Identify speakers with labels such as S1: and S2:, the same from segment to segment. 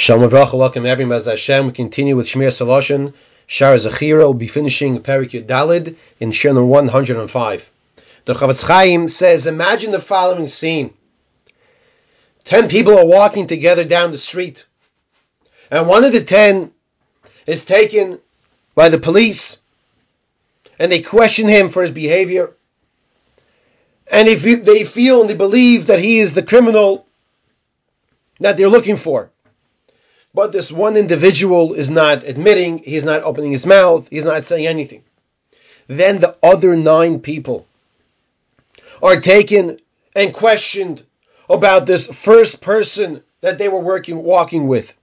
S1: Shalom Avracha, welcome everyone as Hashem. We continue with Shemiras Haloshon. Shar Zechira will be finishing Parak Dalid in Shiur 105. The Chofetz Chaim says, imagine the following scene. Ten people are walking together down the street, and one of the ten is taken by the police, and they question him for his behavior, and if they feel and they believe that he is the criminal that they're looking for. But this one individual is not admitting, he's not opening his mouth, he's not saying anything. Then the other nine people are taken and questioned about this first person that they were working walking with.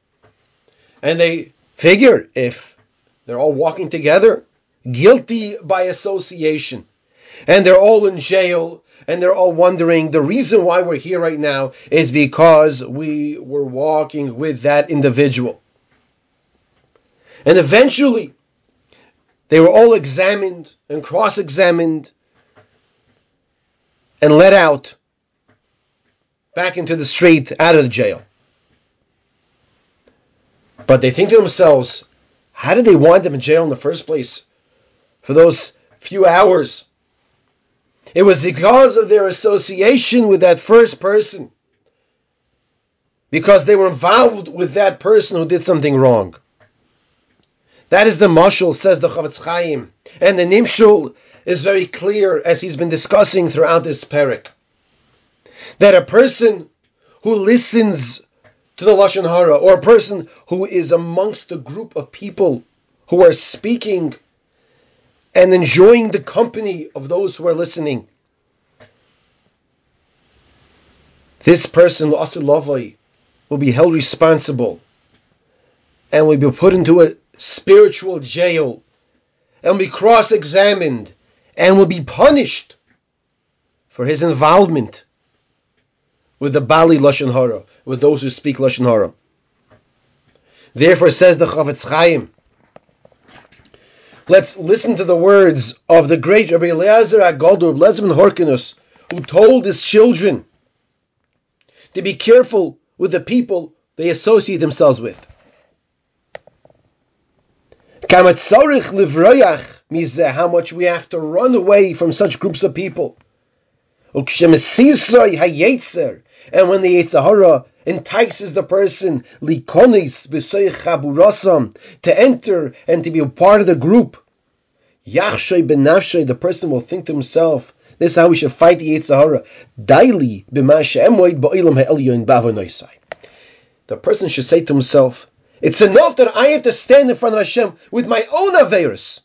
S1: And they figure if they're all walking together, guilty by association, and they're all in jail, and they're all wondering the reason why we're here right now is because we were walking with that individual. And eventually, they were all examined and cross examined and let out back into the street out of the jail. But they think to themselves, how did they wind up in jail in the first place for those few hours? It was because of their association with that first person. Because they were involved with that person who did something wrong. That is the mashal, says the Chofetz Chaim. And the nimshal is very clear as he's been discussing throughout this parak. That a person who listens to the Lashon Hara, or a person who is amongst a group of people who are speaking and enjoying the company of those who are listening. This person, will be held responsible and will be put into a spiritual jail and will be cross examined and will be punished for his involvement with the Baalei Lashon Hara, with those who speak Lashon Hara. Therefore, says the Chofetz Chaim, Let's listen to the words of the great Rabbi Eliezer HaGadol, Lezman Horkinus, who told his children to be careful with the people they associate themselves with. How much we have to run away from such groups of people. And when the Yetzer Hara entices the person likonis chaburasam to enter and to be a part of the group. Yachshay benafshay, the person will think to himself, this is how we should fight the Yetzer Hara. Daily The person should say to himself, it's enough that I have to stand in front of Hashem with my own Averis.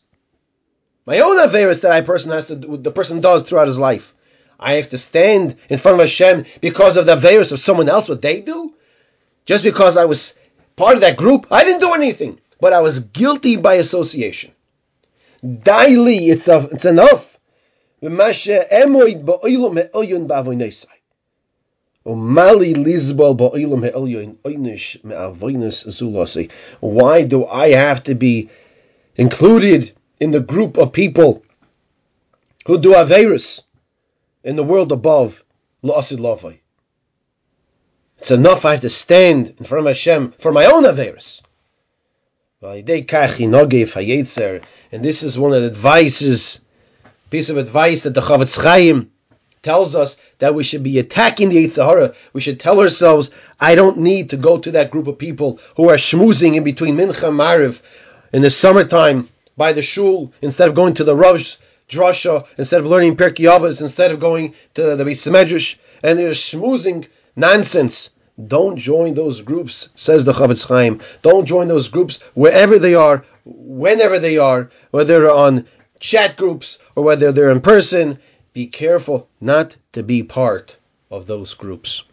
S1: My own Averis that I person has to the person does throughout his life. I have to stand in front of Hashem because of the Averis of someone else, what they do? Just because I was part of that group, I didn't do anything, but I was guilty by association. Daily, it's, it's enough. Why do I have to be included in the group of people who do Averis? In the world above. It's enough I have to stand in front of Hashem for my own Averis. And this is one of the advices, piece of advice that the Chofetz Chaim tells us that we should be attacking the Yetzer Hara. We should tell ourselves, I don't need to go to that group of people who are schmoozing in between Mincha and Mariv in the summertime by the shul instead of going to the Rav's drasha, instead of learning Pirkei Avos, instead of going to the Beis Medrash, and they're schmoozing nonsense. Don't join those groups, says the Chofetz Chaim. Don't join those groups wherever they are, whenever they are, whether they're on chat groups or whether they're in person. Be careful not to be part of those groups.